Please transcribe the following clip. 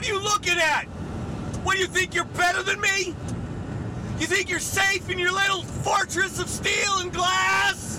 What are you looking at? What do you think you're better than me? You think you're safe in your little fortress of steel and glass?